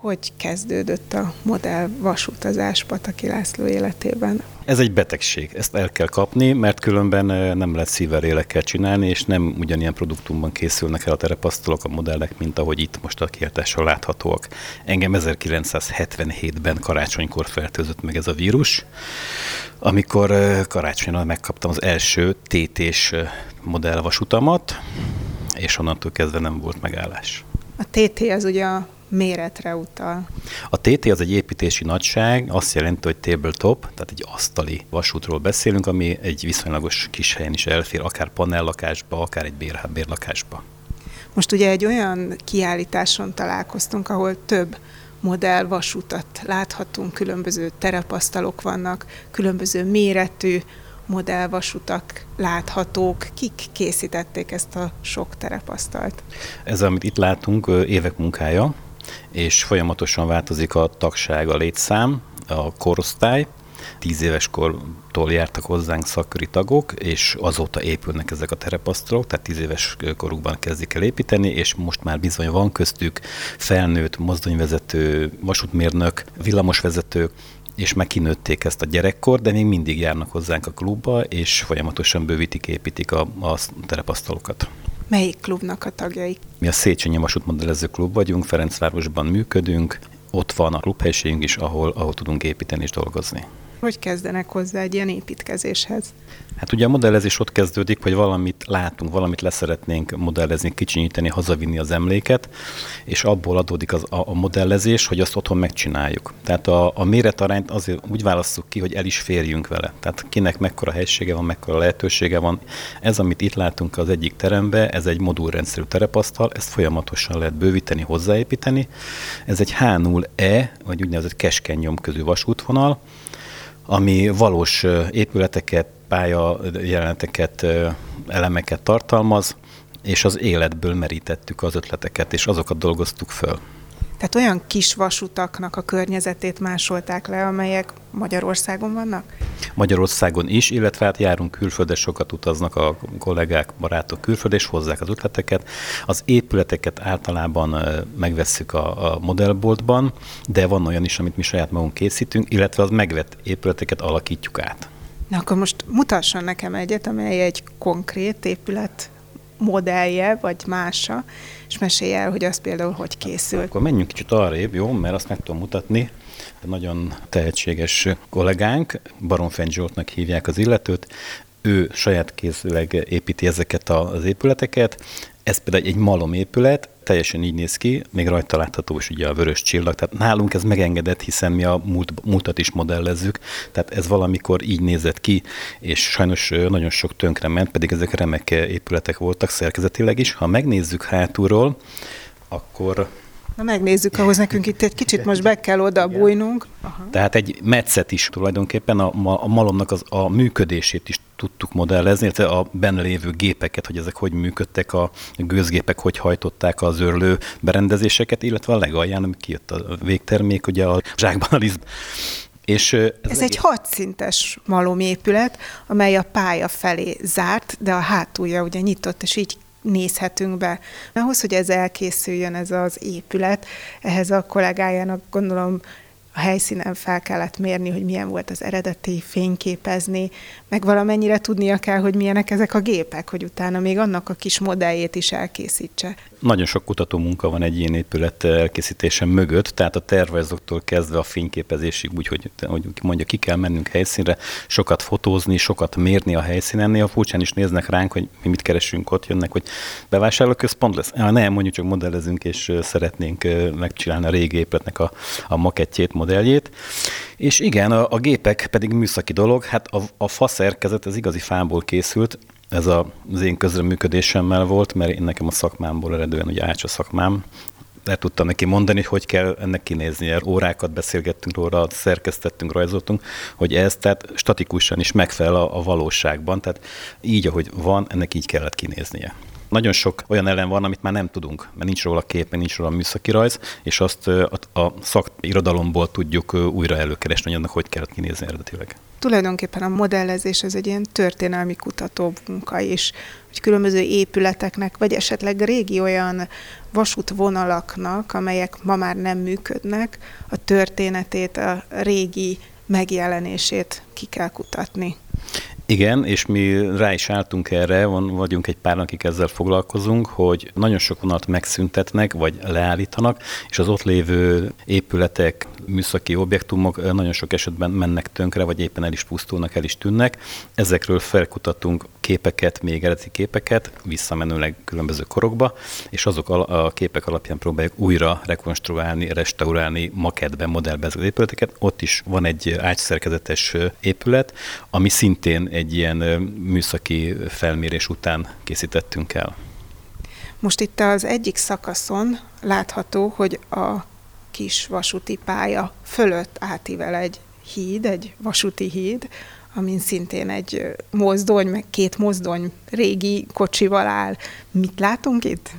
Hogy kezdődött a modell vasutazás Pataki László életében? Ez egy betegség, ezt el kell kapni, mert különben nem lehet szívvel élekkel csinálni, és nem ugyanilyen produktumban készülnek el a terepasztalok, a modellek, mint ahogy itt most a kiáltással láthatóak. Engem 1977-ben karácsonykor fertőzött meg ez a vírus, amikor karácsonyon megkaptam az első TT-s modellvasutamat, és onnantól kezdve nem volt megállás. A TT az ugye a méretre utal. A TT az egy építési nagyság, azt jelenti, hogy tabletop, tehát egy asztali vasútról beszélünk, ami egy viszonylagos kis helyen is elfér, akár panellakásba, akár egy bér, bérlakásba. Most ugye egy olyan kiállításon találkoztunk, ahol több modell vasutat láthatunk, különböző terepasztalok vannak, különböző méretű modellvasutak láthatók. Kik készítették ezt a sok terepasztalt? Ez, amit itt látunk, évek munkája és folyamatosan változik a tagság, a létszám, a korosztály. Tíz éves kortól jártak hozzánk szakköri tagok, és azóta épülnek ezek a terepasztalok, tehát tíz éves korukban kezdik el építeni, és most már bizony van köztük felnőtt, mozdonyvezető, vasútmérnök, villamosvezetők, és meg kinőtték ezt a gyerekkor, de még mindig járnak hozzánk a klubba, és folyamatosan bővítik, építik a, a terepasztalokat. Melyik klubnak a tagjai? Mi a Széchenyi Vasútmodellező Klub vagyunk, Ferencvárosban működünk, ott van a klubhelyiségünk is, ahol, ahol tudunk építeni és dolgozni. Hogy kezdenek hozzá egy ilyen építkezéshez? Hát ugye a modellezés ott kezdődik, hogy valamit látunk, valamit leszeretnénk modellezni, kicsinyíteni, hazavinni az emléket, és abból adódik az, a, a modellezés, hogy azt otthon megcsináljuk. Tehát a, a méretarányt azért úgy választjuk ki, hogy el is férjünk vele. Tehát kinek mekkora helysége van, mekkora lehetősége van. Ez, amit itt látunk az egyik terembe, ez egy modulrendszerű terepasztal, ezt folyamatosan lehet bővíteni, hozzáépíteni. Ez egy H0E, vagy úgynevezett keskeny nyomközű vasútvonal, ami valós épületeket, pálya jeleneteket, elemeket tartalmaz, és az életből merítettük az ötleteket, és azokat dolgoztuk föl. Tehát olyan kis vasutaknak a környezetét másolták le, amelyek Magyarországon vannak? Magyarországon is, illetve hát járunk külföldre, sokat utaznak a kollégák, barátok külföldre, és hozzák az ötleteket. Az épületeket általában megvesszük a, a modellboltban, de van olyan is, amit mi saját magunk készítünk, illetve az megvett épületeket alakítjuk át. Na akkor most mutasson nekem egyet, amely egy konkrét épület modellje, vagy mása, és mesélj el, hogy az például hogy készült. Akkor menjünk kicsit arrébb, jó, mert azt meg tudom mutatni. Nagyon tehetséges kollégánk, Baromfeny Zsoltnak hívják az illetőt, ő saját kézüleg építi ezeket az épületeket, ez például egy malom épület, teljesen így néz ki, még rajta látható is ugye a vörös csillag, tehát nálunk ez megengedett, hiszen mi a múlt, múltat is modellezzük, tehát ez valamikor így nézett ki, és sajnos nagyon sok tönkre ment, pedig ezek remek épületek voltak szerkezetileg is. Ha megnézzük hátulról, akkor Na megnézzük, ahhoz nekünk itt egy kicsit most be kell oda bújnunk. Aha. Tehát egy metszet is tulajdonképpen a, a malomnak az, a működését is tudtuk modellezni, illetve a benne lévő gépeket, hogy ezek hogy működtek, a gőzgépek hogy hajtották az őrlő berendezéseket, illetve a legalján, ami kijött a végtermék, ugye a zsákban a liszt. És ez, ez egy hatszintes malomépület, amely a pálya felé zárt, de a hátulja ugye nyitott, és így nézhetünk be. Ahhoz, hogy ez elkészüljön, ez az épület, ehhez a kollégájának gondolom a helyszínen fel kellett mérni, hogy milyen volt az eredeti, fényképezni, meg valamennyire tudnia kell, hogy milyenek ezek a gépek, hogy utána még annak a kis modelljét is elkészítse. Nagyon sok kutató munka van egy ilyen épület elkészítése mögött, tehát a tervezőktől kezdve a fényképezésig, úgy, hogy, mondja, ki kell mennünk helyszínre, sokat fotózni, sokat mérni a helyszínen, néha furcsán is néznek ránk, hogy mi mit keresünk ott, jönnek, hogy bevásárlóközpont lesz. Ah, nem, mondjuk csak modellezünk, és szeretnénk megcsinálni a régi épületnek a, a makettjét, modelljét. És igen, a, a gépek pedig műszaki dolog, hát a, a fa szerkezet, ez igazi fából készült, ez a, az én közreműködésemmel volt, mert én nekem a szakmámból eredően, ugye ácsa szakmám, le tudtam neki mondani, hogy hogy kell ennek kinéznie. Órákat beszélgettünk róla, szerkesztettünk, rajzoltunk, hogy ez tehát statikusan is megfelel a, a valóságban, tehát így, ahogy van, ennek így kellett kinéznie. Nagyon sok olyan ellen van, amit már nem tudunk, mert nincs róla kép, nincs róla műszaki rajz, és azt a, a szakirodalomból tudjuk újra előkeresni, hogy annak hogy kellett kinézni eredetileg. Tulajdonképpen a modellezés ez egy ilyen történelmi kutató munka is, hogy különböző épületeknek, vagy esetleg régi olyan vasútvonalaknak, amelyek ma már nem működnek, a történetét, a régi megjelenését ki kell kutatni. Igen, és mi rá is álltunk erre, van, vagyunk egy pár, akik ezzel foglalkozunk, hogy nagyon sok vonalat megszüntetnek, vagy leállítanak, és az ott lévő épületek, műszaki objektumok nagyon sok esetben mennek tönkre, vagy éppen el is pusztulnak, el is tűnnek. Ezekről felkutatunk képeket, még eredeti képeket, visszamenőleg különböző korokba, és azok a képek alapján próbáljuk újra rekonstruálni, restaurálni, maketben, modellbe az épületeket. Ott is van egy ágyszerkezetes épület, ami szintén egy ilyen műszaki felmérés után készítettünk el. Most itt az egyik szakaszon látható, hogy a kis vasúti pálya fölött átível egy híd, egy vasúti híd, amin szintén egy mozdony, meg két mozdony régi kocsival áll. Mit látunk itt?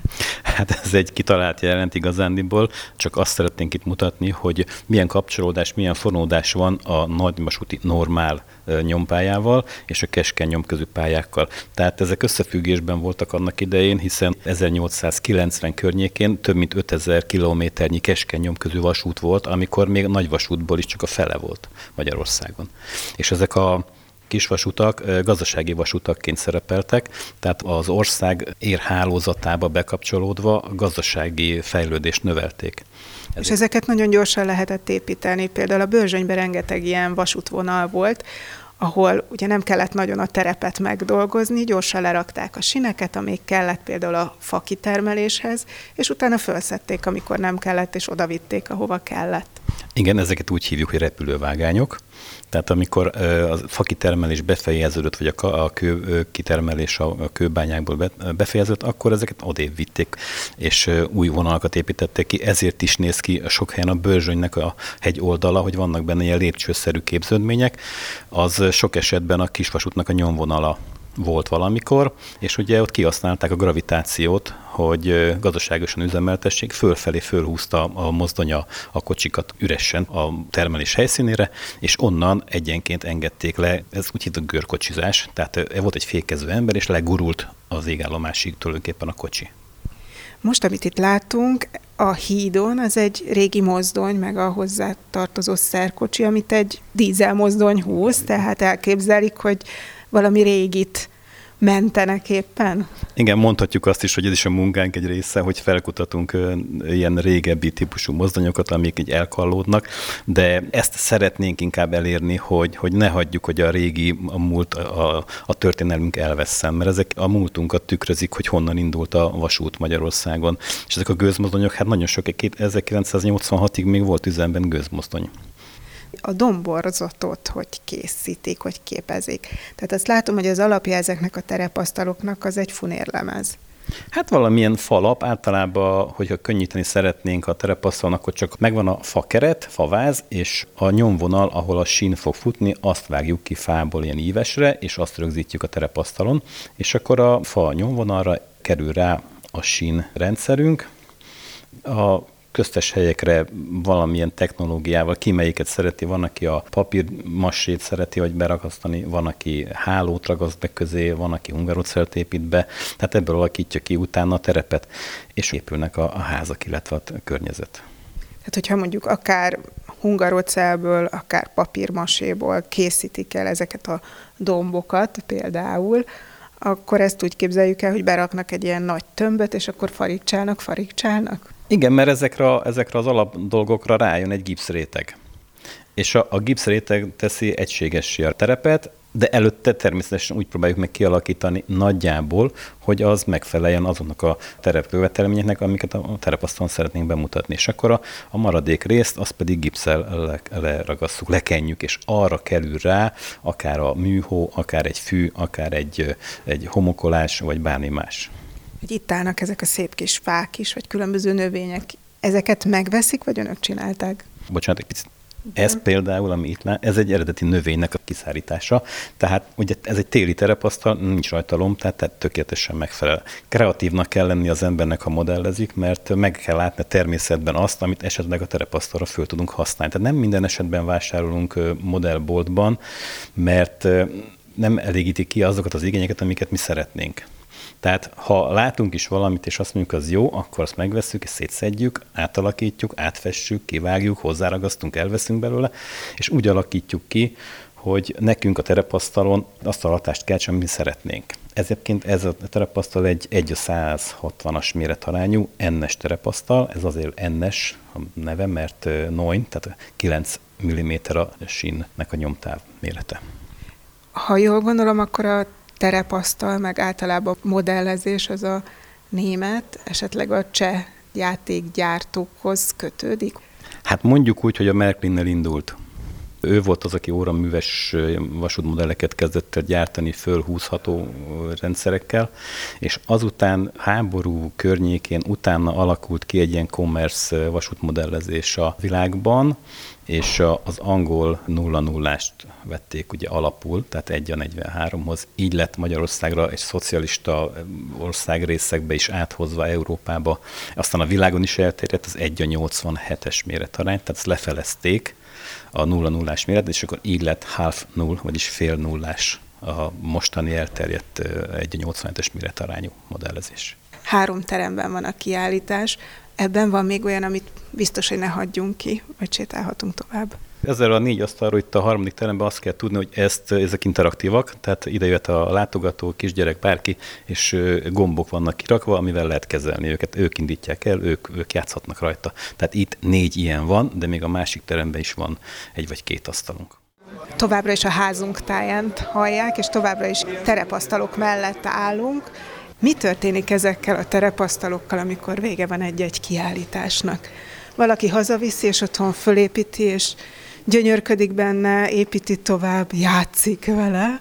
Hát ez egy kitalált jelent igazándiból, csak azt szeretnénk itt mutatni, hogy milyen kapcsolódás, milyen fonódás van a nagyvasúti normál nyompályával és a keskeny nyomközű pályákkal. Tehát ezek összefüggésben voltak annak idején, hiszen 1890 környékén több mint 5000 kilométernyi keskeny nyomközű vasút volt, amikor még nagy vasútból is csak a fele volt Magyarországon. És ezek a kisvasutak gazdasági vasutakként szerepeltek, tehát az ország érhálózatába bekapcsolódva gazdasági fejlődést növelték. Ezért. És ezeket nagyon gyorsan lehetett építeni. Például a Bőrzsönyben rengeteg ilyen vasútvonal volt, ahol ugye nem kellett nagyon a terepet megdolgozni, gyorsan lerakták a sineket, amik kellett például a fakitermeléshez, és utána felszették, amikor nem kellett, és odavitték, ahova kellett. Igen, ezeket úgy hívjuk, hogy repülővágányok. Tehát amikor a fakitermelés befejeződött, vagy a, kő kitermelés a kőbányákból befejeződött, akkor ezeket odébb vitték, és új vonalakat építettek ki. Ezért is néz ki sok helyen a Börzsönynek a hegy oldala, hogy vannak benne ilyen lépcsőszerű képződmények. Az sok esetben a kisvasútnak a nyomvonala volt valamikor, és ugye ott kihasználták a gravitációt, hogy gazdaságosan üzemeltessék, fölfelé fölhúzta a mozdonya a kocsikat üresen a termelés helyszínére, és onnan egyenként engedték le, ez úgy hívott görkocsizás, tehát volt egy fékező ember, és legurult az égállomásig tulajdonképpen a kocsi. Most, amit itt látunk, a hídon, az egy régi mozdony, meg a hozzá tartozó szerkocsi, amit egy dízel mozdony húz, tehát elképzelik, hogy valami régit mentenek éppen? Igen, mondhatjuk azt is, hogy ez is a munkánk egy része, hogy felkutatunk ilyen régebbi típusú mozdonyokat, amik így elkallódnak, de ezt szeretnénk inkább elérni, hogy, hogy ne hagyjuk, hogy a régi, a múlt, a, a történelmünk elveszem, mert ezek a múltunkat tükrözik, hogy honnan indult a vasút Magyarországon. És ezek a gőzmozdonyok, hát nagyon sok, 1986-ig még volt üzemben gőzmozdony a domborzatot hogy készítik, hogy képezik. Tehát azt látom, hogy az alapja ezeknek a terepasztaloknak az egy funérlemez. Hát valamilyen falap, általában, hogyha könnyíteni szeretnénk a terepasztalon, akkor csak megvan a fakeret, faváz, és a nyomvonal, ahol a sín fog futni, azt vágjuk ki fából ilyen ívesre, és azt rögzítjük a terepasztalon, és akkor a fa nyomvonalra kerül rá a sín rendszerünk. A köztes helyekre valamilyen technológiával, ki melyiket szereti, van, aki a papírmassét szereti, vagy berakasztani, van, aki hálót ragaszt be közé, van, aki hungarocelt épít be, tehát ebből alakítja ki utána a terepet, és épülnek a, a házak, illetve a környezet. Tehát, hogyha mondjuk akár hungarocelből, akár papírmaséból készítik el ezeket a dombokat például, akkor ezt úgy képzeljük el, hogy beraknak egy ilyen nagy tömböt, és akkor farigcsálnak, farigcsálnak? Igen, mert ezekre, ezekre az alap dolgokra rájön egy gipszréteg. És a, a gipszréteg teszi egységessé a terepet, de előtte természetesen úgy próbáljuk meg kialakítani nagyjából, hogy az megfeleljen azonnak a terepkövetelményeknek, amiket a terepasztalon szeretnénk bemutatni. És akkor a, a maradék részt, azt pedig gipszel le, leragasszuk, lekenjük, és arra kerül rá akár a műhó, akár egy fű, akár egy, egy homokolás, vagy bármi más hogy itt állnak ezek a szép kis fák is, vagy különböző növények. Ezeket megveszik, vagy önök csinálták? Bocsánat, egy picit Ez például, ami itt lát, ez egy eredeti növénynek a kiszállítása, tehát ugye ez egy téli terepasztal, nincs rajta lom, tehát, tehát tökéletesen megfelel. Kreatívnak kell lenni az embernek, ha modellezik, mert meg kell látni a természetben azt, amit esetleg a terepasztalra föl tudunk használni. Tehát nem minden esetben vásárolunk modellboltban, mert nem elégíti ki azokat az igényeket, amiket mi szeretnénk. Tehát ha látunk is valamit, és azt mondjuk, az jó, akkor azt megveszünk, és szétszedjük, átalakítjuk, átfessük, kivágjuk, hozzáragasztunk, elveszünk belőle, és úgy alakítjuk ki, hogy nekünk a terepasztalon azt a hatást kell, amit mi szeretnénk. Ezért ez a terepasztal egy 1 160-as méretarányú ennes terepasztal, ez azért ennes a neve, mert noin, tehát 9 mm a sínnek a nyomtáv mérete. Ha jól gondolom, akkor a terepasztal, meg általában modellezés az a német, esetleg a cseh játékgyártókhoz kötődik? Hát mondjuk úgy, hogy a Märklinnel indult. Ő volt az, aki óraműves vasútmodelleket kezdett el gyártani fölhúzható rendszerekkel, és azután háború környékén utána alakult ki egy ilyen commerce vasútmodellezés a világban, és az angol 0 0 vették ugye alapul, tehát 1 a 43-hoz. Így lett Magyarországra egy szocialista ország részekbe is áthozva Európába. Aztán a világon is elterjedt az 1 a 87-es méretarány, tehát ezt lefelezték a 0 0 méret, és akkor így lett half null, vagyis fél nullás a mostani elterjedt 1 a 87-es méretarányú modellezés. Három teremben van a kiállítás. Ebben van még olyan, amit biztos, hogy ne hagyjunk ki, vagy sétálhatunk tovább. Ezzel a négy asztalról itt a harmadik teremben azt kell tudni, hogy ezt, ezek interaktívak, tehát ide jött a látogató, kisgyerek, bárki, és gombok vannak kirakva, amivel lehet kezelni őket. Ők indítják el, ők, ők játszhatnak rajta. Tehát itt négy ilyen van, de még a másik teremben is van egy vagy két asztalunk. Továbbra is a házunk táján hallják, és továbbra is terepasztalok mellett állunk. Mi történik ezekkel a terepasztalokkal, amikor vége van egy-egy kiállításnak? Valaki hazaviszi, és otthon fölépíti, és gyönyörködik benne, építi tovább, játszik vele,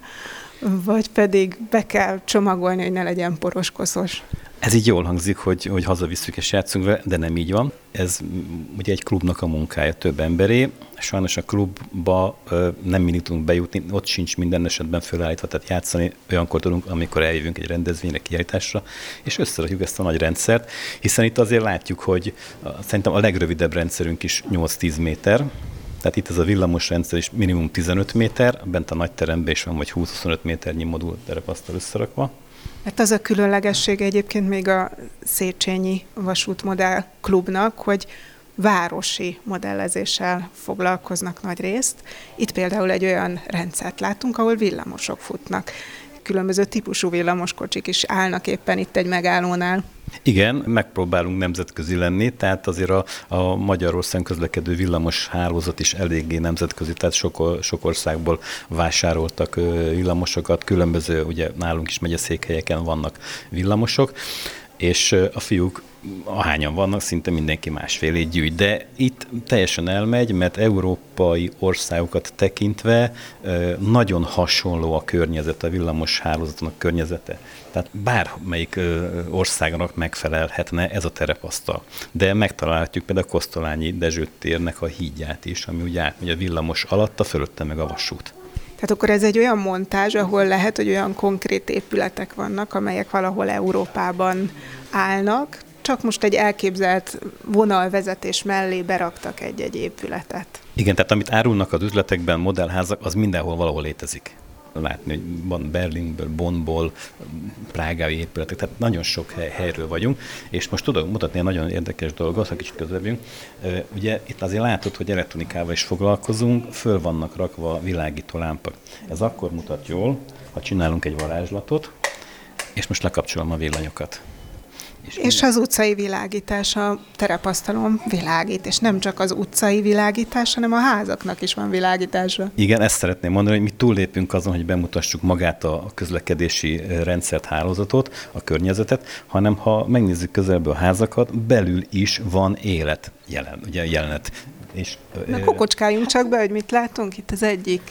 vagy pedig be kell csomagolni, hogy ne legyen poros-koszos. Ez így jól hangzik, hogy, hogy hazavisszük és játszunk vele, de nem így van. Ez ugye egy klubnak a munkája több emberé. Sajnos a klubba nem mindig tudunk bejutni, ott sincs minden esetben fölállítva, tehát játszani olyankor tudunk, amikor eljövünk egy rendezvényre, kiállításra, és összerakjuk ezt a nagy rendszert, hiszen itt azért látjuk, hogy szerintem a legrövidebb rendszerünk is 8-10 méter, tehát itt ez a villamos rendszer is minimum 15 méter, bent a nagy teremben is van vagy 20-25 méternyi modul terepasztal összerakva. Hát az a különlegesség egyébként még a Széchenyi Vasútmodell Klubnak, hogy városi modellezéssel foglalkoznak nagy részt. Itt például egy olyan rendszert látunk, ahol villamosok futnak. Különböző típusú villamoskocsik is állnak éppen itt egy megállónál. Igen, megpróbálunk nemzetközi lenni, tehát azért a, a Magyarországon közlekedő villamos hálózat is eléggé nemzetközi, tehát sok, sok országból vásároltak villamosokat, különböző, ugye nálunk is megyeszékhelyeken vannak villamosok, és a fiúk ahányan vannak, szinte mindenki másfélé gyűjt. De itt teljesen elmegy, mert európai országokat tekintve nagyon hasonló a környezet, a villamos hálózatnak környezete. Tehát bármelyik országnak megfelelhetne ez a terepasztal. De megtalálhatjuk például a Kosztolányi Dezső térnek a hídját is, ami ugye átmegy a villamos alatt, a fölötte meg a vasút. Tehát akkor ez egy olyan montázs, ahol lehet, hogy olyan konkrét épületek vannak, amelyek valahol Európában állnak, csak most egy elképzelt vonalvezetés mellé beraktak egy-egy épületet. Igen, tehát amit árulnak az üzletekben, modellházak, az mindenhol valahol létezik látni, hogy van Berlinből, Bonnból, Prágai épületek, tehát nagyon sok hely, helyről vagyunk, és most tudok mutatni egy nagyon érdekes dolgot, ha kicsit közelünk. Ugye itt azért látod, hogy elektronikával is foglalkozunk, föl vannak rakva világító lámpak. Ez akkor mutat jól, ha csinálunk egy varázslatot, és most lekapcsolom a villanyokat. És, és az utcai világítás, a terepasztalon világít, és nem csak az utcai világítás, hanem a házaknak is van világítása. Igen, ezt szeretném mondani, hogy mi túllépünk azon, hogy bemutassuk magát a közlekedési rendszert, hálózatot, a környezetet, hanem ha megnézzük közelből a házakat, belül is van élet jelen, ugye jelenet. És, Na kokocskáljunk csak be, hogy mit látunk itt az egyik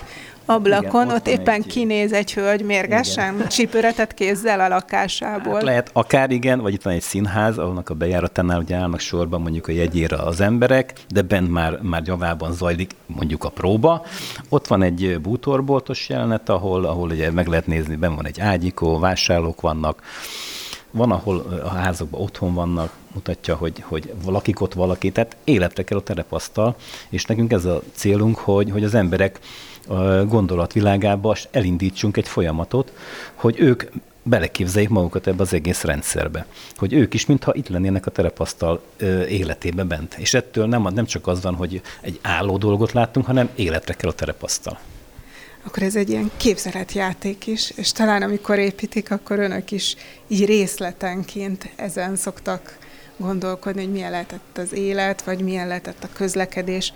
ablakon, Igen, ott, ott éppen egy... kinéz egy hölgy mérgesen, igen. csipőretet kézzel a lakásából. Hát lehet akár igen, vagy itt van egy színház, ahol a bejáratánál ugye állnak sorban mondjuk a jegyére az emberek, de bent már, már javában zajlik mondjuk a próba. Ott van egy bútorboltos jelenet, ahol, ahol ugye meg lehet nézni, ben van egy ágyikó, vásárlók vannak, van, ahol a házakban otthon vannak, mutatja, hogy, hogy valakik ott valaki, tehát életre kell a terepasztal, és nekünk ez a célunk, hogy, hogy az emberek gondolatvilágába elindítsunk egy folyamatot, hogy ők beleképzeljék magukat ebbe az egész rendszerbe. Hogy ők is, mintha itt lennének a terepasztal ö, életében bent. És ettől nem, nem csak az van, hogy egy álló dolgot láttunk, hanem életre kell a terepasztal akkor ez egy ilyen képzeletjáték is, és talán amikor építik, akkor önök is így részletenként ezen szoktak gondolkodni, hogy milyen lehetett az élet, vagy milyen lehetett a közlekedés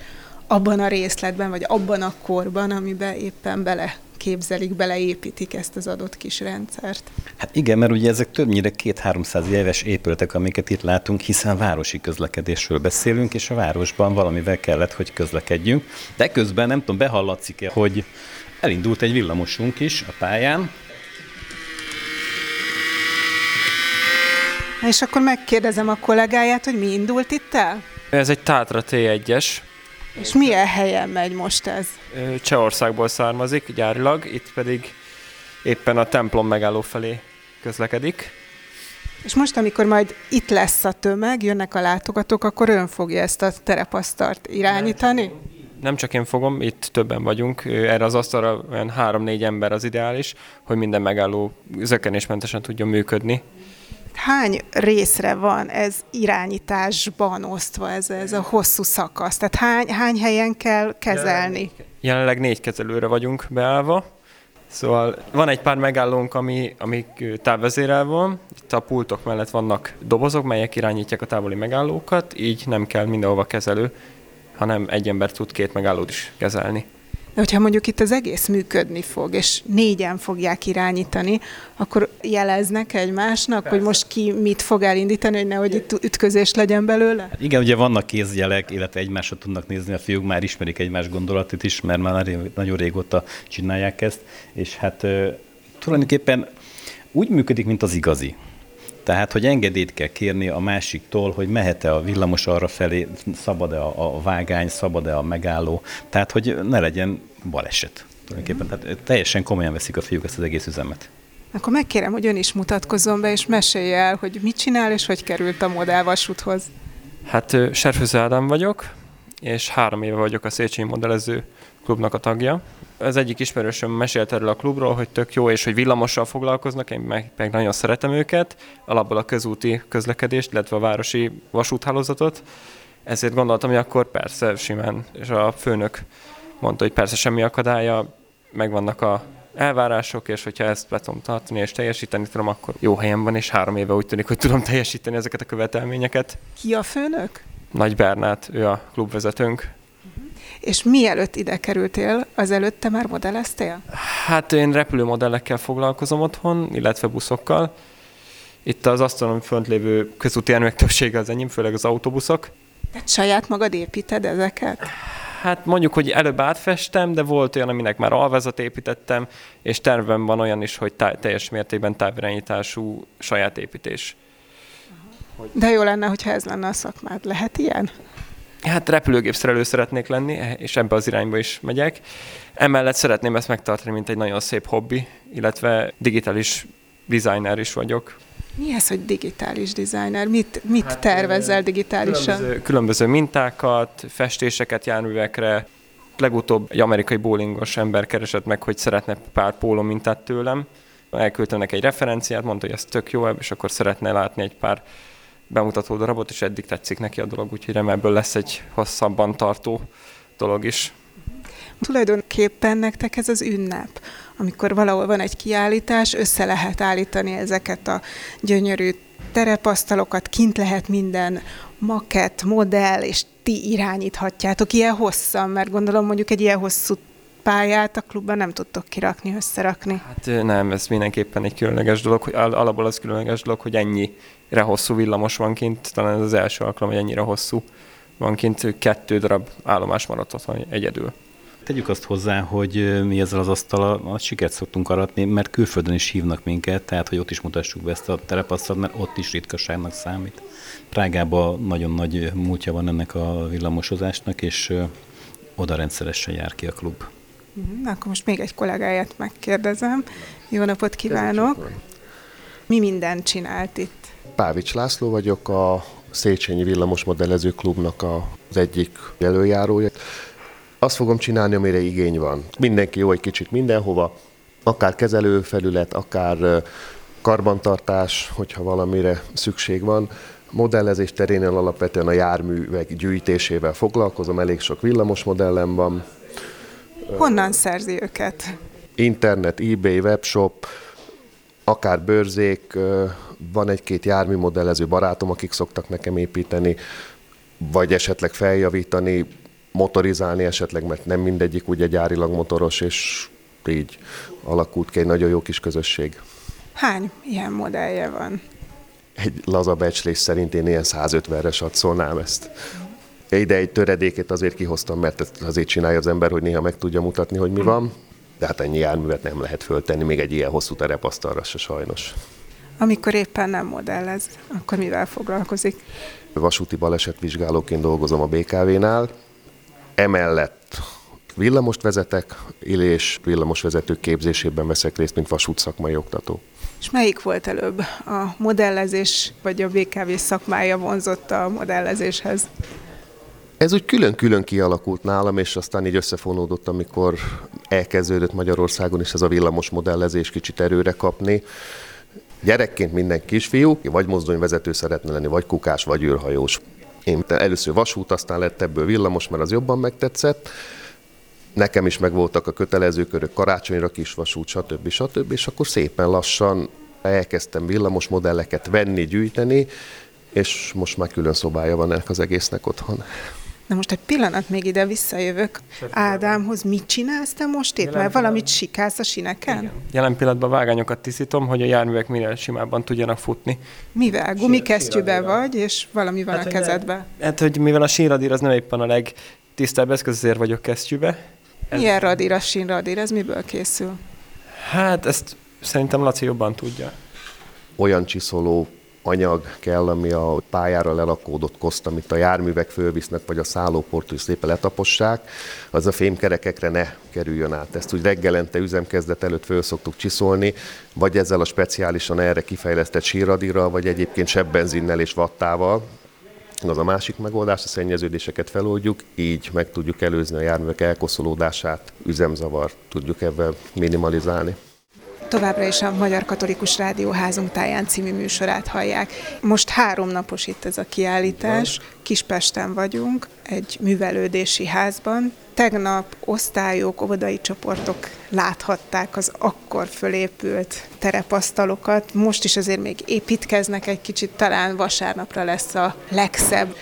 abban a részletben, vagy abban a korban, amiben éppen bele képzelik, beleépítik ezt az adott kis rendszert. Hát igen, mert ugye ezek többnyire két-háromszáz éves épületek, amiket itt látunk, hiszen városi közlekedésről beszélünk, és a városban valamivel kellett, hogy közlekedjünk. De közben nem tudom, behallatszik-e, hogy elindult egy villamosunk is a pályán. És akkor megkérdezem a kollégáját, hogy mi indult itt el? Ez egy Tátra T1-es. És milyen helyen megy most ez? Csehországból származik gyárilag, itt pedig éppen a templom megálló felé közlekedik. És most, amikor majd itt lesz a tömeg, jönnek a látogatók, akkor ön fogja ezt a terepasztart irányítani? nem csak én fogom, itt többen vagyunk, erre az asztalra olyan három-négy ember az ideális, hogy minden megálló zökenésmentesen tudjon működni. Hány részre van ez irányításban osztva, ez, ez a hosszú szakasz? Tehát hány, hány helyen kell kezelni? Jelenleg, négy kezelőre vagyunk beállva, Szóval van egy pár megállónk, ami, ami távvezérel van. Itt a pultok mellett vannak dobozok, melyek irányítják a távoli megállókat, így nem kell mindenhova kezelő hanem egy ember tud két megállót is kezelni. De hogyha mondjuk itt az egész működni fog, és négyen fogják irányítani, akkor jeleznek egymásnak, Persze. hogy most ki mit fog elindítani, hogy nehogy itt ütközés legyen belőle? Hát igen, ugye vannak kézjelek, illetve egymásra tudnak nézni, a fiúk már ismerik egymás gondolatot is, mert már nagyon régóta csinálják ezt, és hát tulajdonképpen úgy működik, mint az igazi. Tehát, hogy engedélyt kell kérni a másiktól, hogy mehet-e a villamos arra felé, szabad-e a, a vágány, szabad-e a megálló, tehát, hogy ne legyen baleset. Tulajdonképpen tehát teljesen komolyan veszik a fiúk ezt az egész üzemet. Akkor megkérem, hogy ön is mutatkozzon be, és mesélje el, hogy mit csinál, és hogy került a modellvasúthoz. Hát Serfőző Ádám vagyok, és három éve vagyok a Széchenyi Modellező klubnak a tagja. Az egyik ismerősöm mesélt erről a klubról, hogy tök jó, és hogy villamossal foglalkoznak, én meg, meg nagyon szeretem őket, alapból a közúti közlekedést, illetve a városi vasúthálózatot. Ezért gondoltam, hogy akkor persze simán, és a főnök mondta, hogy persze semmi akadálya, megvannak a elvárások, és hogyha ezt be tudom tartani és teljesíteni tudom, akkor jó helyen van, és három éve úgy tűnik, hogy tudom teljesíteni ezeket a követelményeket. Ki a főnök? Nagy Bernát, ő a klubvezetőnk. És mielőtt ide kerültél, az előtte már modelleztél? Hát én repülőmodellekkel foglalkozom otthon, illetve buszokkal. Itt az asztalon fönt lévő közúti járművek többsége az enyém, főleg az autóbuszok. Tehát saját magad építed ezeket? Hát mondjuk, hogy előbb átfestem, de volt olyan, aminek már alvezat építettem, és tervem van olyan is, hogy tá- teljes mértékben távirányítású saját építés. De jó lenne, hogyha ez lenne a szakmád. Lehet ilyen? Hát repülőgépszerelő szeretnék lenni, és ebbe az irányba is megyek. Emellett szeretném ezt megtartani, mint egy nagyon szép hobbi, illetve digitális designer is vagyok. Mi ez, hogy digitális designer? Mit, mit hát, tervezel digitálisan? Különböző, különböző mintákat, festéseket járművekre. Legutóbb egy amerikai bowlingos ember keresett meg, hogy szeretne pár póló mintát tőlem. Elküldtem neki egy referenciát, mondta, hogy ez tök jó, és akkor szeretne látni egy pár bemutató darabot, és eddig tetszik neki a dolog, úgyhogy remélből lesz egy hosszabban tartó dolog is. Tulajdonképpen nektek ez az ünnep, amikor valahol van egy kiállítás, össze lehet állítani ezeket a gyönyörű terepasztalokat, kint lehet minden makett, modell, és ti irányíthatjátok ilyen hosszan, mert gondolom mondjuk egy ilyen hosszú pályát a klubban nem tudtok kirakni, összerakni. Hát nem, ez mindenképpen egy különleges dolog, hogy alapból az különleges dolog, hogy ennyire hosszú villamos van kint, talán ez az első alkalom, hogy ennyire hosszú van kint, kettő darab állomás maradt otthon egyedül. Tegyük azt hozzá, hogy mi ezzel az asztal a sikert szoktunk aratni, mert külföldön is hívnak minket, tehát hogy ott is mutassuk be ezt a terepasztalt, mert ott is ritkaságnak számít. Prágában nagyon nagy múltja van ennek a villamosozásnak, és oda rendszeresen jár ki a klub. Na, akkor most még egy kollégáját megkérdezem. Jó napot kívánok! Mi mindent csinált itt? Pávics László vagyok, a Széchenyi Villamos Modellező Klubnak az egyik előjárója. Azt fogom csinálni, amire igény van. Mindenki jó egy kicsit mindenhova, akár kezelőfelület, akár karbantartás, hogyha valamire szükség van. Modellezés terénél alapvetően a járművek gyűjtésével foglalkozom, elég sok villamos modellem van. Honnan szerzi őket? Internet, eBay, webshop, akár bőrzék, van egy-két járműmodellező barátom, akik szoktak nekem építeni, vagy esetleg feljavítani, motorizálni esetleg, mert nem mindegyik ugye gyárilag motoros, és így alakult ki egy nagyon jó kis közösség. Hány ilyen modellje van? Egy laza becslés szerint én ilyen 150-re satszolnám ezt. Ide egy töredékét azért kihoztam, mert ezt azért csinálja az ember, hogy néha meg tudja mutatni, hogy mi van. De hát ennyi járművet nem lehet föltenni, még egy ilyen hosszú terepasztalra se sajnos. Amikor éppen nem modellez, akkor mivel foglalkozik? Vasúti balesetvizsgálóként dolgozom a BKV-nál. Emellett villamost vezetek, és villamosvezetők képzésében veszek részt, mint vasút szakmai oktató. És melyik volt előbb? A modellezés vagy a BKV szakmája vonzott a modellezéshez? Ez úgy külön-külön kialakult nálam, és aztán így összefonódott, amikor elkezdődött Magyarországon is ez a villamos modellezés kicsit erőre kapni. Gyerekként minden kisfiú, vagy mozdonyvezető szeretne lenni, vagy kukás, vagy űrhajós. Én először vasút, aztán lett ebből villamos, mert az jobban megtetszett. Nekem is megvoltak a kötelező körök, karácsonyra kisvasút, stb. stb. És akkor szépen lassan elkezdtem villamos modelleket venni, gyűjteni, és most már külön szobája van ennek az egésznek otthon. Na most egy pillanat még ide visszajövök. Ádámhoz mit csinálsz te most itt? Mert valamit sikálsz a sineken? Igen. Jelen pillanatban vágányokat tisztítom, hogy a járművek minél simábban tudjanak futni. Mivel? Gumikesztyűbe vagy, és valami van hát, a kezedbe? Hát, hogy mivel a sínradír az nem éppen a legtisztább eszköz, ezért vagyok kesztyűbe. Ez... Milyen radír a sínradír? Ez miből készül? Hát ezt szerintem Laci jobban tudja. Olyan csiszoló anyag kell, ami a pályára lelakódott koszt, amit a járművek fölvisznek, vagy a szállóport, hogy szépen letapossák, az a fémkerekekre ne kerüljön át. Ezt úgy reggelente üzemkezdet előtt föl szoktuk csiszolni, vagy ezzel a speciálisan erre kifejlesztett sírradira, vagy egyébként sebbenzinnel és vattával, az a másik megoldás, a szennyeződéseket feloldjuk, így meg tudjuk előzni a járművek elkoszolódását, üzemzavar tudjuk ebben minimalizálni továbbra is a Magyar Katolikus Rádió házunk táján című műsorát hallják. Most három napos itt ez a kiállítás, Kispesten vagyunk, egy művelődési házban. Tegnap osztályok, óvodai csoportok láthatták az akkor fölépült terepasztalokat. Most is azért még építkeznek egy kicsit, talán vasárnapra lesz a legszebb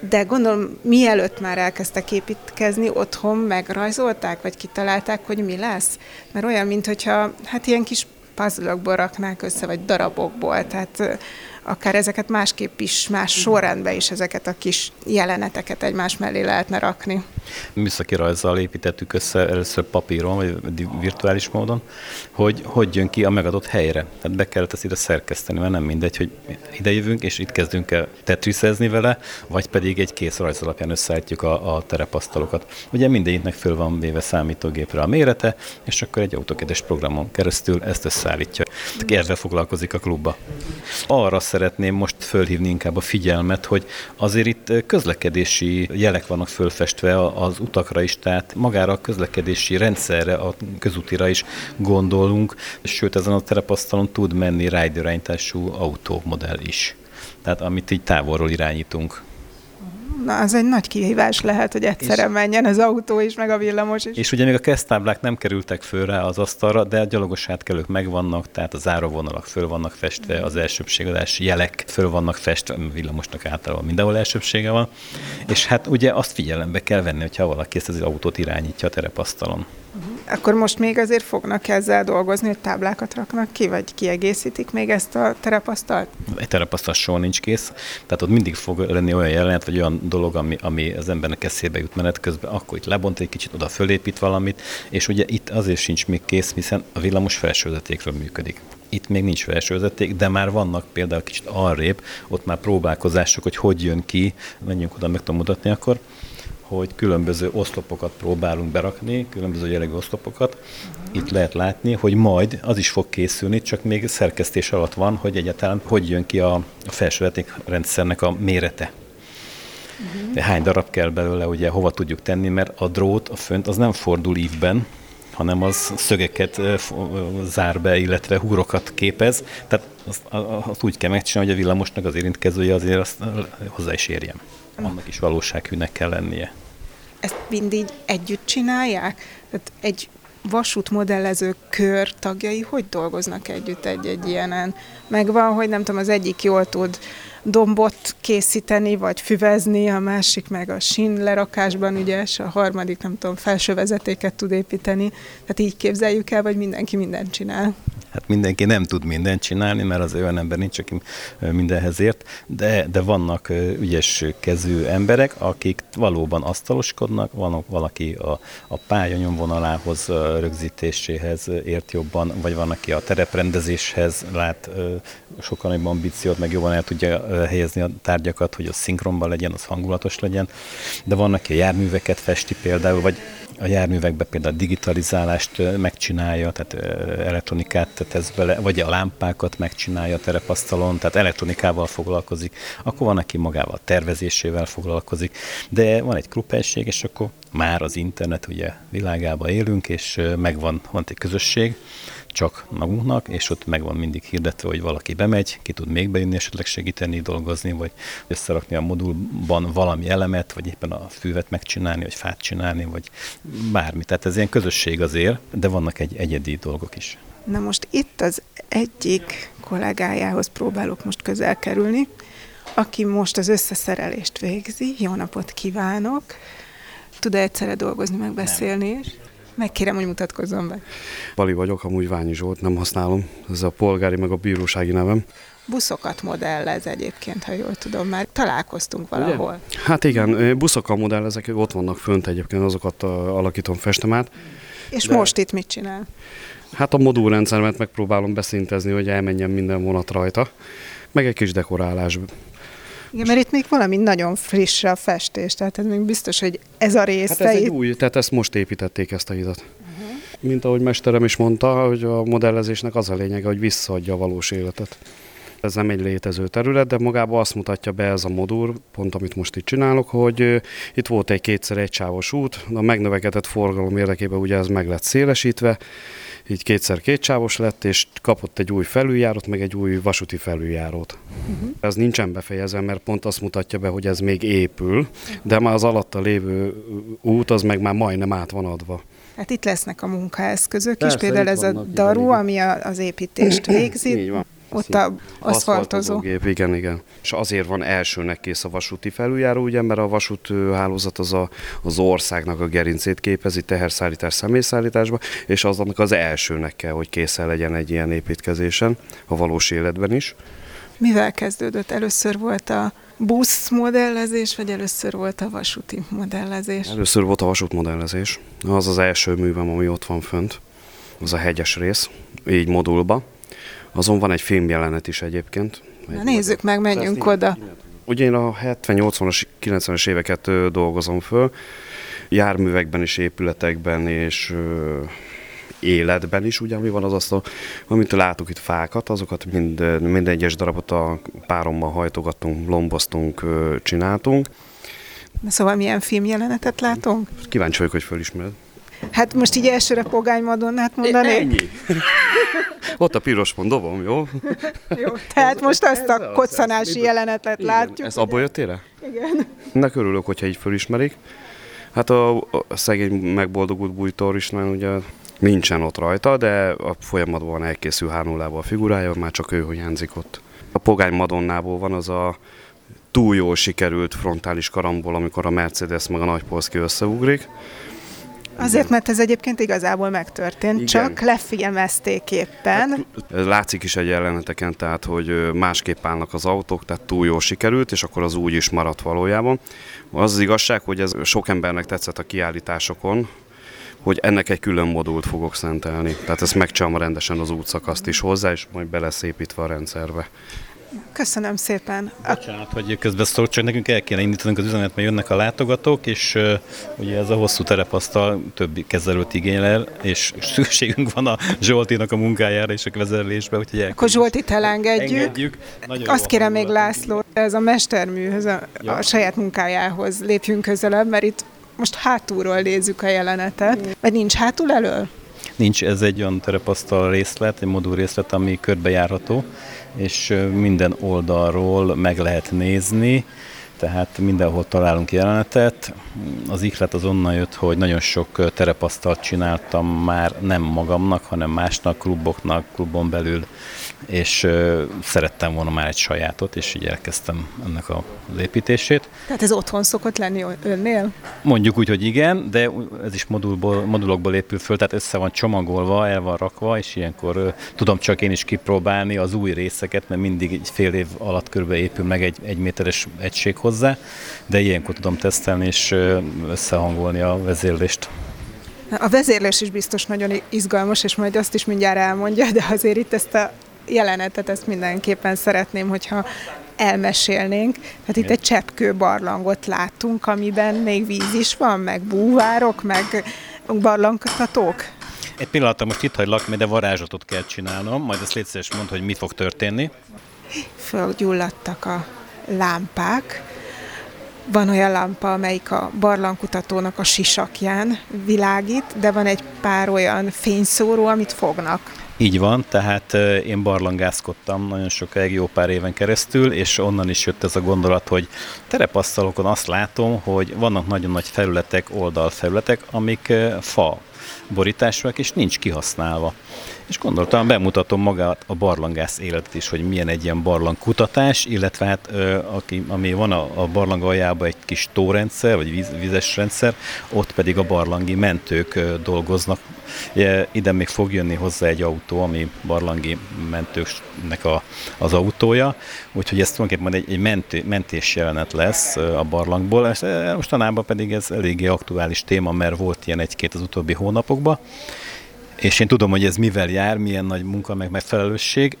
de gondolom, mielőtt már elkezdtek építkezni, otthon megrajzolták, vagy kitalálták, hogy mi lesz? Mert olyan, mintha hát ilyen kis puzzle raknák össze, vagy darabokból, tehát akár ezeket másképp is, más sorrendben is ezeket a kis jeleneteket egymás mellé lehetne rakni. Műszaki rajzzal építettük össze először papíron, vagy virtuális módon, hogy hogy jön ki a megadott helyre. Tehát be kellett ezt ide szerkeszteni, mert nem mindegy, hogy ide jövünk, és itt kezdünk el tetriszezni vele, vagy pedig egy kész rajz alapján összeállítjuk a, a terepasztalokat. Ugye mindegyiknek föl van véve számítógépre a mérete, és akkor egy autokedes programon keresztül ezt összeállítja. Ezzel foglalkozik a klubba. Arra szeretném most fölhívni inkább a figyelmet, hogy azért itt közlekedési jelek vannak fölfestve az utakra is, tehát magára a közlekedési rendszerre, a közútira is gondolunk, sőt ezen a terepasztalon tud menni rájdirányítású autómodell is. Tehát amit így távolról irányítunk. Na, az egy nagy kihívás lehet, hogy egyszerre és, menjen az autó is, meg a villamos is. És ugye még a kesztáblák nem kerültek föl rá az asztalra, de a gyalogos átkelők megvannak, tehát a záróvonalak föl vannak festve, az elsőbségadási jelek föl vannak festve, villamosnak általában mindenhol elsőbsége van. És hát ugye azt figyelembe kell venni, hogyha valaki ezt az autót irányítja a terepasztalon. Akkor most még azért fognak ezzel dolgozni, hogy táblákat raknak ki, vagy kiegészítik még ezt a terepasztalt? Egy terepasztal soha nincs kész, tehát ott mindig fog lenni olyan jelenet, vagy olyan dolog, ami, ami az embernek eszébe jut menet közben, akkor itt lebont egy kicsit, oda fölépít valamit, és ugye itt azért sincs még kész, hiszen a villamos felsőzetékről működik. Itt még nincs felsőzeték, de már vannak például kicsit arrébb, ott már próbálkozások, hogy hogy jön ki, menjünk oda, meg tudom mutatni akkor hogy különböző oszlopokat próbálunk berakni, különböző jellegű oszlopokat. Itt lehet látni, hogy majd az is fog készülni, csak még szerkesztés alatt van, hogy egyáltalán hogy jön ki a, a felsőveték rendszernek a mérete. Uh-huh. Hány darab kell belőle, ugye hova tudjuk tenni, mert a drót, a fönt, az nem fordul ívben, hanem az szögeket zár be, illetve húrokat képez. Tehát azt, azt úgy kell megcsinálni, hogy a villamosnak az érintkezője azért azt hozzá is érjen annak is valósághűnek kell lennie. Ezt mindig együtt csinálják? Tehát egy vasútmodellező kör tagjai hogy dolgoznak együtt egy-egy ilyenen? Megvan, hogy nem tudom, az egyik jól tud dombot készíteni, vagy füvezni, a másik meg a sín lerakásban ügyes, a harmadik nem tudom, felső vezetéket tud építeni. Tehát így képzeljük el, vagy mindenki mindent csinál? Hát mindenki nem tud mindent csinálni, mert az olyan ember nincs, aki mindenhez ért, de, de vannak ügyes kezű emberek, akik valóban asztaloskodnak, van valaki a, a pálya nyomvonalához rögzítéséhez ért jobban, vagy van, aki a tereprendezéshez lát sokkal nagyobb ambíciót, meg jobban el tudja helyezni a tárgyakat, hogy az szinkronban legyen, az hangulatos legyen, de vannak, aki a járműveket festi például, vagy a járművekbe például a digitalizálást megcsinálja, tehát elektronikát tesz bele, vagy a lámpákat megcsinálja a terepasztalon, tehát elektronikával foglalkozik, akkor van, aki magával tervezésével foglalkozik, de van egy klubhelység, és akkor már az internet ugye világában élünk, és megvan, van egy közösség, csak magunknak, és ott megvan mindig hirdetve, hogy valaki bemegy, ki tud még bejönni, esetleg segíteni, dolgozni, vagy összerakni a modulban valami elemet, vagy éppen a fűvet megcsinálni, vagy fát csinálni, vagy bármi. Tehát ez ilyen közösség azért, de vannak egy egyedi dolgok is. Na most itt az egyik kollégájához próbálok most közel kerülni, aki most az összeszerelést végzi. Jó napot kívánok! Tud -e egyszerre dolgozni, meg beszélni is? Megkérem, hogy mutatkozzon be. Bali vagyok, amúgy Ványi Zsolt, nem használom. Ez a polgári meg a bírósági nevem. Buszokat modellez egyébként, ha jól tudom, már találkoztunk valahol. Ugye? Hát igen, buszokkal modellezek, ott vannak fönt egyébként, azokat alakítom, festem át. És De... most itt mit csinál? Hát a modulrendszermet megpróbálom beszintezni, hogy elmenjen minden vonat rajta, meg egy kis dekorálás. Igen, mert itt még valami nagyon friss a festés, tehát ez még biztos, hogy ez a része. Hát ez egy új, tehát ezt most építették ezt a hidat. Uh-huh. Mint ahogy mesterem is mondta, hogy a modellezésnek az a lényege, hogy visszaadja a valós életet. Ez nem egy létező terület, de magában azt mutatja be ez a modul, pont amit most itt csinálok, hogy itt volt egy kétszer egy sávos út, a megnövekedett forgalom érdekében ugye ez meg lett szélesítve, így kétszer kétsávos lett, és kapott egy új felüljárót, meg egy új vasúti felüljárót. Uh-huh. Ez nincsen befejezve, mert pont azt mutatja be, hogy ez még épül, de már az alatta lévő út az meg már majdnem át van adva. Hát itt lesznek a munkaeszközök Persze, is, például ez a daru, ami az építést végzi. Így van. Ott a aszfaltozó. Gép, igen, igen. És azért van elsőnek kész a vasúti felüljáró, ugye, mert a vasúthálózat az a, az országnak a gerincét képezi teherszállítás, személyszállításba, és az annak az elsőnek kell, hogy készen legyen egy ilyen építkezésen, a valós életben is. Mivel kezdődött? Először volt a busz modellezés, vagy először volt a vasúti modellezés? Először volt a vasút modellezés. Az az első művem, ami ott van fönt. Az a hegyes rész, így modulba. Azon van egy filmjelenet is egyébként. Na nézzük meg, menjünk oda. Ugye én a 70-80-as, 90-es éveket dolgozom föl, járművekben is, épületekben és életben is, ugye, ami van az asztal, amit látok itt fákat, azokat mind, minden egyes darabot a párommal hajtogattunk, lomboztunk, csináltunk. Szóval milyen filmjelenetet látunk? Kíváncsi vagyok, hogy fölismered. Hát most így elsőre Pogány Madonnát mondani? Ennyi. Ott a piros dobom, jó? jó, tehát most azt a koccanási jelenetet Igen. látjuk. Ez abból jöttél Igen. Nek örülök, hogyha így fölismerik. Hát a, a szegény megboldogult bújtor is nagyon ugye nincsen ott rajta, de a folyamatban elkészül hárnulába a figurája, már csak ő hiányzik ott. A Pogány Madonnából van az a túl jól sikerült frontális karambol, amikor a Mercedes meg a Nagy Polszki összeugrik Azért, mert ez egyébként igazából megtörtént, Igen. csak lefilmezték éppen. Hát, látszik is egy jeleneteken, tehát, hogy másképp állnak az autók, tehát túl jól sikerült, és akkor az úgy is maradt valójában. Az az igazság, hogy ez sok embernek tetszett a kiállításokon, hogy ennek egy külön modult fogok szentelni. Tehát ezt megcsinálom rendesen az útszakaszt is hozzá, és majd beleszépítve a rendszerbe. Köszönöm szépen. Bocsánat, hogy közbeszólok, csak nekünk el kéne indítanunk az üzenet, mert jönnek a látogatók, és uh, ugye ez a hosszú terepasztal többi kezelőt igényel, és szükségünk van a Zsoltinak a munkájára és a kezelésbe, úgyhogy Akkor Zsoltit elengedjük. Engedjük. Azt kérem még László, ez a mesterműhöz, a, ja. a saját munkájához lépjünk közelebb, mert itt most hátulról nézzük a jelenetet, vagy nincs hátul elől? Nincs, ez egy olyan terepasztal részlet, egy modul részlet, ami körbejárható, és minden oldalról meg lehet nézni, tehát mindenhol találunk jelenetet. Az ihlet az onnan jött, hogy nagyon sok terepasztalt csináltam már nem magamnak, hanem másnak, kluboknak, klubon belül, és szerettem volna már egy sajátot, és így elkezdtem ennek a építését. Tehát ez otthon szokott lenni önnél? Mondjuk úgy, hogy igen, de ez is modulból, modulokból épül föl, tehát össze van csomagolva, el van rakva, és ilyenkor tudom csak én is kipróbálni az új részeket, mert mindig egy fél év alatt körülbelül épül meg egy, egy méteres egység hozzá, de ilyenkor tudom tesztelni és összehangolni a vezérlést. A vezérlés is biztos nagyon izgalmas, és majd azt is mindjárt elmondja, de azért itt ezt a jelenetet, ezt mindenképpen szeretném, hogyha elmesélnénk. Tehát itt egy cseppkő barlangot láttunk, amiben még víz is van, meg búvárok, meg barlangtatók. Egy pillanatra most itt hagylak, de varázslatot kell csinálnom, majd ezt létszeres mond, hogy mi fog történni. Fölgyulladtak a lámpák. Van olyan lámpa, amelyik a barlangkutatónak a sisakján világít, de van egy pár olyan fényszóró, amit fognak. Így van, tehát én barlangászkodtam nagyon sokáig, jó pár éven keresztül, és onnan is jött ez a gondolat, hogy terepasztalokon azt látom, hogy vannak nagyon nagy felületek, oldalfelületek, amik fa borításúak, és nincs kihasználva. És gondoltam, bemutatom magát a barlangász életet is, hogy milyen egy ilyen barlangkutatás, illetve hát aki, ami van a, a barlang aljában egy kis tórendszer, vagy víz, vízes rendszer, ott pedig a barlangi mentők dolgoznak. Ide még fog jönni hozzá egy autó, ami barlangi mentőknek a, az autója, úgyhogy ez tulajdonképpen egy, egy mentő, mentés jelenet lesz a barlangból. Mostanában pedig ez eléggé aktuális téma, mert volt ilyen egy-két az utóbbi hónapokban. És én tudom, hogy ez mivel jár, milyen nagy munka, meg megfelelősség,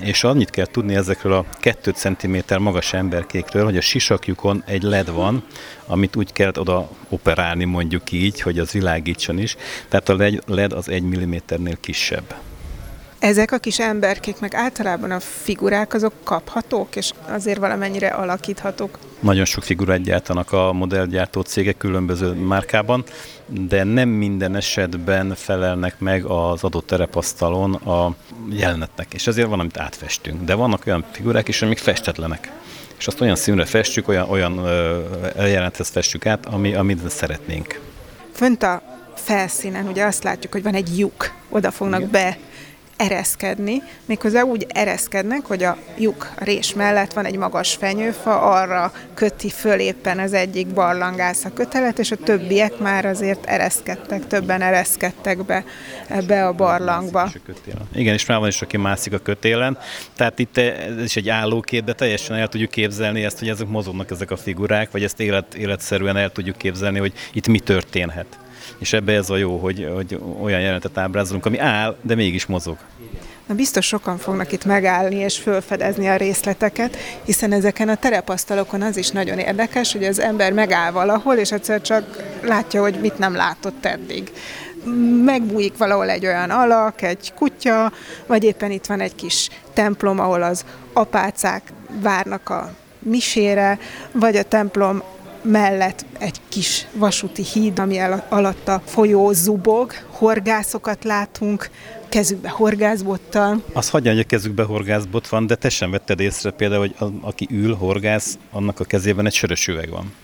és annyit kell tudni ezekről a 2 cm magas emberkékről, hogy a sisakjukon egy led van, amit úgy kell oda operálni mondjuk így, hogy az világítson is, tehát a led az 1 mm-nél kisebb. Ezek a kis emberkék, meg általában a figurák, azok kaphatók, és azért valamennyire alakíthatók. Nagyon sok figurát gyártanak a modellgyártó cégek különböző márkában, de nem minden esetben felelnek meg az adott terepasztalon a jelenetnek, és ezért van, amit átfestünk. De vannak olyan figurák is, amik festetlenek és azt olyan színre festjük, olyan, olyan eljelenethez festjük át, ami, amit szeretnénk. Fönt a felszínen ugye azt látjuk, hogy van egy lyuk, oda fognak Igen. be ereszkedni, méghozzá úgy ereszkednek, hogy a lyuk, a rés mellett van egy magas fenyőfa, arra köti föl éppen az egyik barlangász a kötelet, és a többiek már azért ereszkedtek, többen ereszkedtek be ebbe a barlangba. Igen, és már van is, aki mászik a kötélen. Tehát itt ez is egy állókép, de teljesen el tudjuk képzelni ezt, hogy ezek mozognak ezek a figurák, vagy ezt élet, életszerűen el tudjuk képzelni, hogy itt mi történhet és ebbe ez a jó, hogy, hogy olyan jelenetet ábrázolunk, ami áll, de mégis mozog. Na biztos sokan fognak itt megállni és felfedezni a részleteket, hiszen ezeken a terepasztalokon az is nagyon érdekes, hogy az ember megáll valahol, és egyszer csak látja, hogy mit nem látott eddig. Megbújik valahol egy olyan alak, egy kutya, vagy éppen itt van egy kis templom, ahol az apácák várnak a misére, vagy a templom mellett egy kis vasúti híd, ami alatt a folyó zubog, horgászokat látunk, kezükbe horgászbottal. Az hagyja, hogy a kezükbe horgászbot van, de te sem vetted észre például, hogy a, aki ül, horgász, annak a kezében egy sörös üveg van.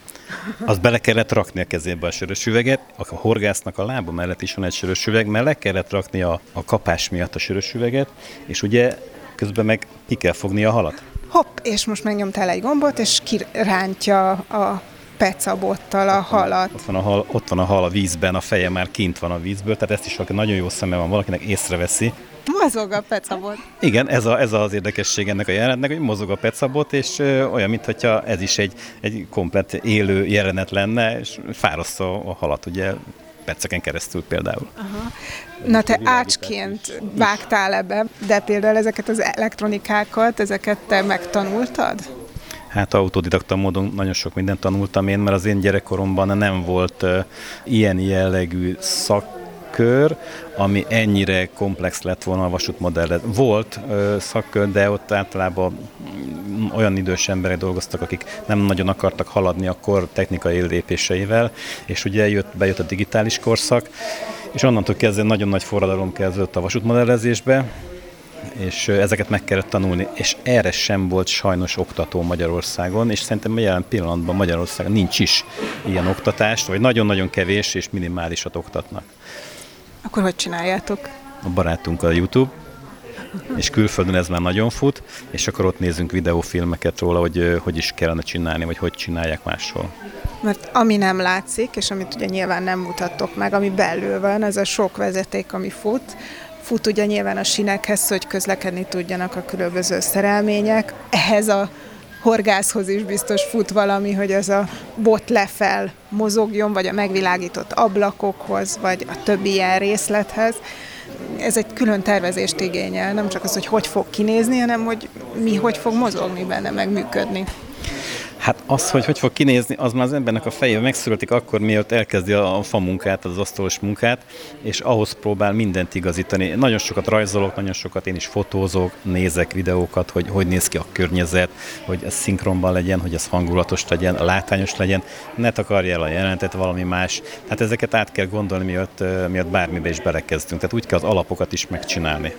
Az bele kellett rakni a kezébe a sörös üveget, a horgásznak a lába mellett is van egy sörös üveg, mert le kellett rakni a, a kapás miatt a sörös üveget, és ugye közben meg ki kell fogni a halat. Hopp, és most megnyomtál egy gombot, és kirántja a pecabottal a halat. Ott van a, hal, ott van a hal a vízben, a feje már kint van a vízből, tehát ezt is, aki nagyon jó szeme van valakinek, észreveszi. Mozog a pecabot. Igen, ez, a, ez az érdekesség ennek a jelenetnek, hogy mozog a pecabot, és ö, olyan, mintha ez is egy, egy komplet élő jelenet lenne, és fárasztja a halat, ugye perceken keresztül például. Aha. Na te ácsként vágtál ebbe, de például ezeket az elektronikákat, ezeket te megtanultad? Hát autodidakta módon nagyon sok mindent tanultam én, mert az én gyerekkoromban nem volt ilyen jellegű szak kör, ami ennyire komplex lett volna a vasútmodell. Volt ö, szakkör, de ott általában olyan idős emberek dolgoztak, akik nem nagyon akartak haladni a kor technikai lépéseivel, és ugye jött, bejött a digitális korszak, és onnantól kezdve nagyon nagy forradalom kezdődött a vasútmodellezésbe, és ezeket meg kellett tanulni, és erre sem volt sajnos oktató Magyarországon, és szerintem jelen pillanatban Magyarországon nincs is ilyen oktatást, vagy nagyon-nagyon kevés és minimálisat oktatnak. Akkor hogy csináljátok? A barátunk a YouTube, és külföldön ez már nagyon fut, és akkor ott nézünk videófilmeket róla, hogy hogy is kellene csinálni, vagy hogy csinálják máshol. Mert ami nem látszik, és amit ugye nyilván nem mutattok meg, ami belül van, ez a sok vezeték, ami fut, fut ugye nyilván a sinekhez, hogy közlekedni tudjanak a különböző szerelmények. Ehhez a horgászhoz is biztos fut valami, hogy az a bot lefel mozogjon, vagy a megvilágított ablakokhoz, vagy a többi ilyen részlethez. Ez egy külön tervezést igényel, nem csak az, hogy hogy fog kinézni, hanem hogy mi hogy fog mozogni benne, meg működni. Hát az, hogy hogy fog kinézni, az már az embernek a fejében megszületik akkor, mielőtt elkezdi a fa munkát, az asztalos munkát, és ahhoz próbál mindent igazítani. Nagyon sokat rajzolok, nagyon sokat én is fotózok, nézek videókat, hogy hogy néz ki a környezet, hogy ez szinkronban legyen, hogy ez hangulatos legyen, látványos legyen, ne takarja el a jelentet valami más. Tehát ezeket át kell gondolni, miatt, miatt bármibe is belekezdünk. Tehát úgy kell az alapokat is megcsinálni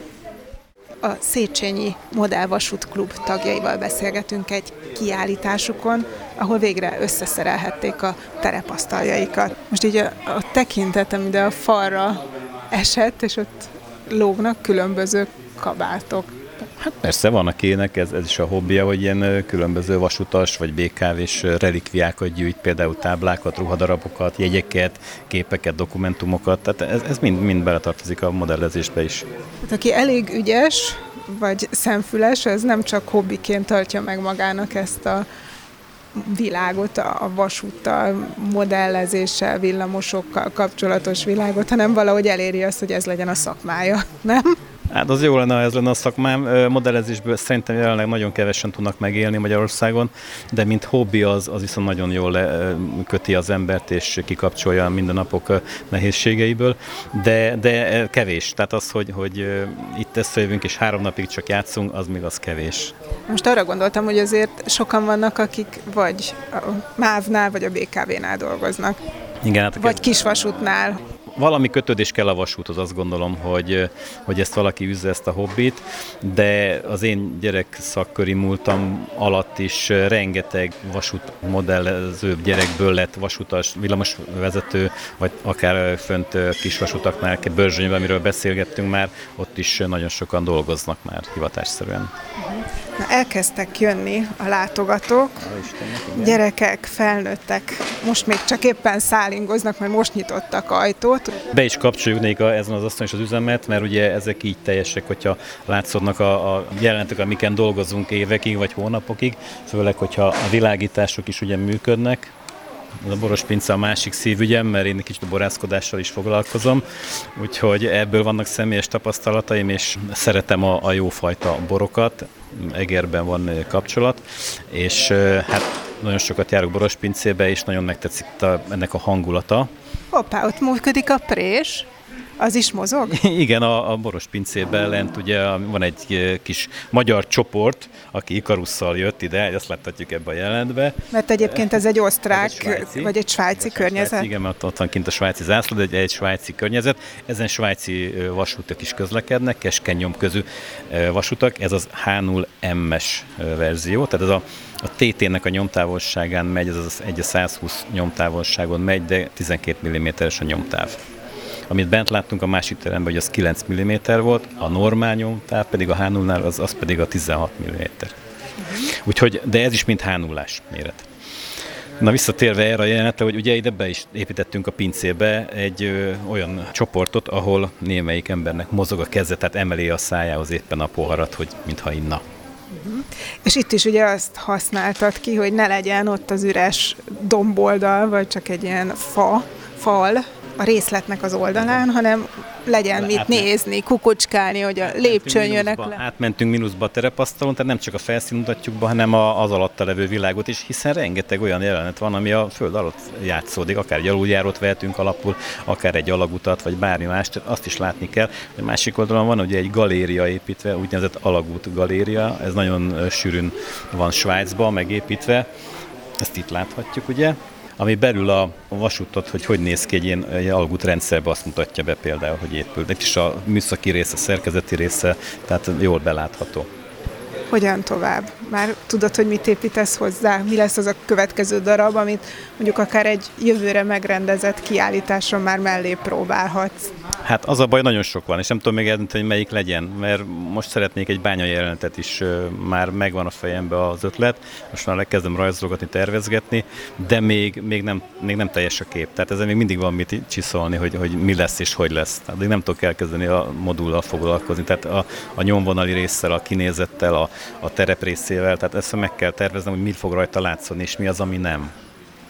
a Széchenyi Modellvasút Klub tagjaival beszélgetünk egy kiállításukon, ahol végre összeszerelhették a terepasztaljaikat. Most így a, a tekintetem ide a falra esett, és ott lógnak különböző kabátok. Hát persze, van akinek ez, ez is a hobbija, hogy ilyen különböző vasutas vagy BKV-s relikviákat gyűjt, például táblákat, ruhadarabokat, jegyeket, képeket, dokumentumokat, tehát ez, ez mind, mind beletartozik a modellezésbe is. Hát aki elég ügyes, vagy szemfüles, ez nem csak hobbiként tartja meg magának ezt a világot, a vasúttal, modellezéssel, villamosokkal kapcsolatos világot, hanem valahogy eléri azt, hogy ez legyen a szakmája, nem? Hát az jó lenne, ha ez lenne a szakmám. Modellezésből szerintem jelenleg nagyon kevesen tudnak megélni Magyarországon, de mint hobbi az, az viszont nagyon jól le, köti az embert, és kikapcsolja a mindennapok nehézségeiből, de, de kevés. Tehát az, hogy, hogy itt összejövünk és három napig csak játszunk, az még az kevés. Most arra gondoltam, hogy azért sokan vannak, akik vagy a MÁV-nál, vagy a BKV-nál dolgoznak. Igen, hát vagy kisvasútnál valami kötődés kell a vasúthoz, azt gondolom, hogy, hogy ezt valaki üzze ezt a hobbit, de az én gyerek szakköri múltam alatt is rengeteg vasút modellező gyerekből lett vasutas, villamosvezető, vagy akár fönt kisvasutaknál, Börzsönyben, amiről beszélgettünk már, ott is nagyon sokan dolgoznak már hivatásszerűen. Na, elkezdtek jönni a látogatók, gyerekek, felnőttek, most még csak éppen szállingoznak, mert most nyitottak ajtót, be is kapcsoljuk nekik ezen az asztalon is az üzemet, mert ugye ezek így teljesek, hogyha látszódnak a, a jelenetek, amiken dolgozunk évekig vagy hónapokig, főleg, hogyha a világítások is ugye működnek, a boros pince a másik szívügyem, mert én egy kicsit a borászkodással is foglalkozom, úgyhogy ebből vannak személyes tapasztalataim, és szeretem a, a jófajta borokat, Egerben van kapcsolat, és hát nagyon sokat járok boros pincébe, és nagyon megtetszik a, ennek a hangulata, Hoppá, ott működik a prés. Az is mozog? Igen, a, a boros pincében lent ugye van egy kis magyar csoport, aki Ikarusszal jött ide, ezt láthatjuk ebbe a jelentbe. Mert egyébként ez egy osztrák, egy svájci, vagy egy svájci környezet? Svájci, igen, mert ott van kint a svájci zászló, de egy, egy svájci környezet. Ezen svájci vasútak is közlekednek, keskeny nyomközű vasutak. Ez az H0M-es verzió, tehát ez a a TT-nek a nyomtávolságán megy, ez az 1 120 nyomtávolságon megy, de 12 mm-es a nyomtáv. Amit bent láttunk a másik teremben, hogy az 9 mm volt, a normál nyomtáv pedig a h nál az, az pedig a 16 mm. Úgyhogy, de ez is mind h méret. Na visszatérve erre a jelenetre, hogy ugye ide be is építettünk a pincébe egy ö, olyan csoportot, ahol némelyik embernek mozog a keze, tehát emeli a szájához éppen a poharat, hogy mintha inna. Uh-huh. És itt is ugye azt használtad ki, hogy ne legyen ott az üres domboldal, vagy csak egy ilyen fa, fal a részletnek az oldalán, hanem legyen mit átment, nézni, kukucskálni, hogy a lépcsőn jönnek le. Átmentünk mínuszba a terepasztalon, tehát nem csak a felszín mutatjuk be, hanem az alatta levő világot is, hiszen rengeteg olyan jelenet van, ami a föld alatt játszódik, akár egy aluljárót vehetünk alapul, akár egy alagutat, vagy bármi más, azt is látni kell. A másik oldalon van ugye egy galéria építve, úgynevezett alagút galéria, ez nagyon sűrűn van Svájcban megépítve, ezt itt láthatjuk, ugye? Ami belül a vasútot, hogy hogy néz ki egy ilyen egy algút rendszerbe, azt mutatja be például, hogy épül. De is a műszaki része, a szerkezeti része, tehát jól belátható. Hogyan tovább? Már tudod, hogy mit építesz hozzá? Mi lesz az a következő darab, amit mondjuk akár egy jövőre megrendezett kiállításra már mellé próbálhatsz? Hát az a baj, nagyon sok van, és nem tudom még eldönteni, hogy melyik legyen, mert most szeretnék egy bánya jelenetet is, már megvan a fejembe az ötlet, most már kezdem rajzolgatni, tervezgetni, de még, még, nem, még nem teljes a kép. Tehát ezzel még mindig van mit csiszolni, hogy, hogy mi lesz és hogy lesz. Tehát még nem tudok elkezdeni a modullal foglalkozni. Tehát a, a nyomvonali résszel, a kinézettel, a, a terep részével, tehát ezt meg kell terveznem, hogy mi fog rajta látszani, és mi az, ami nem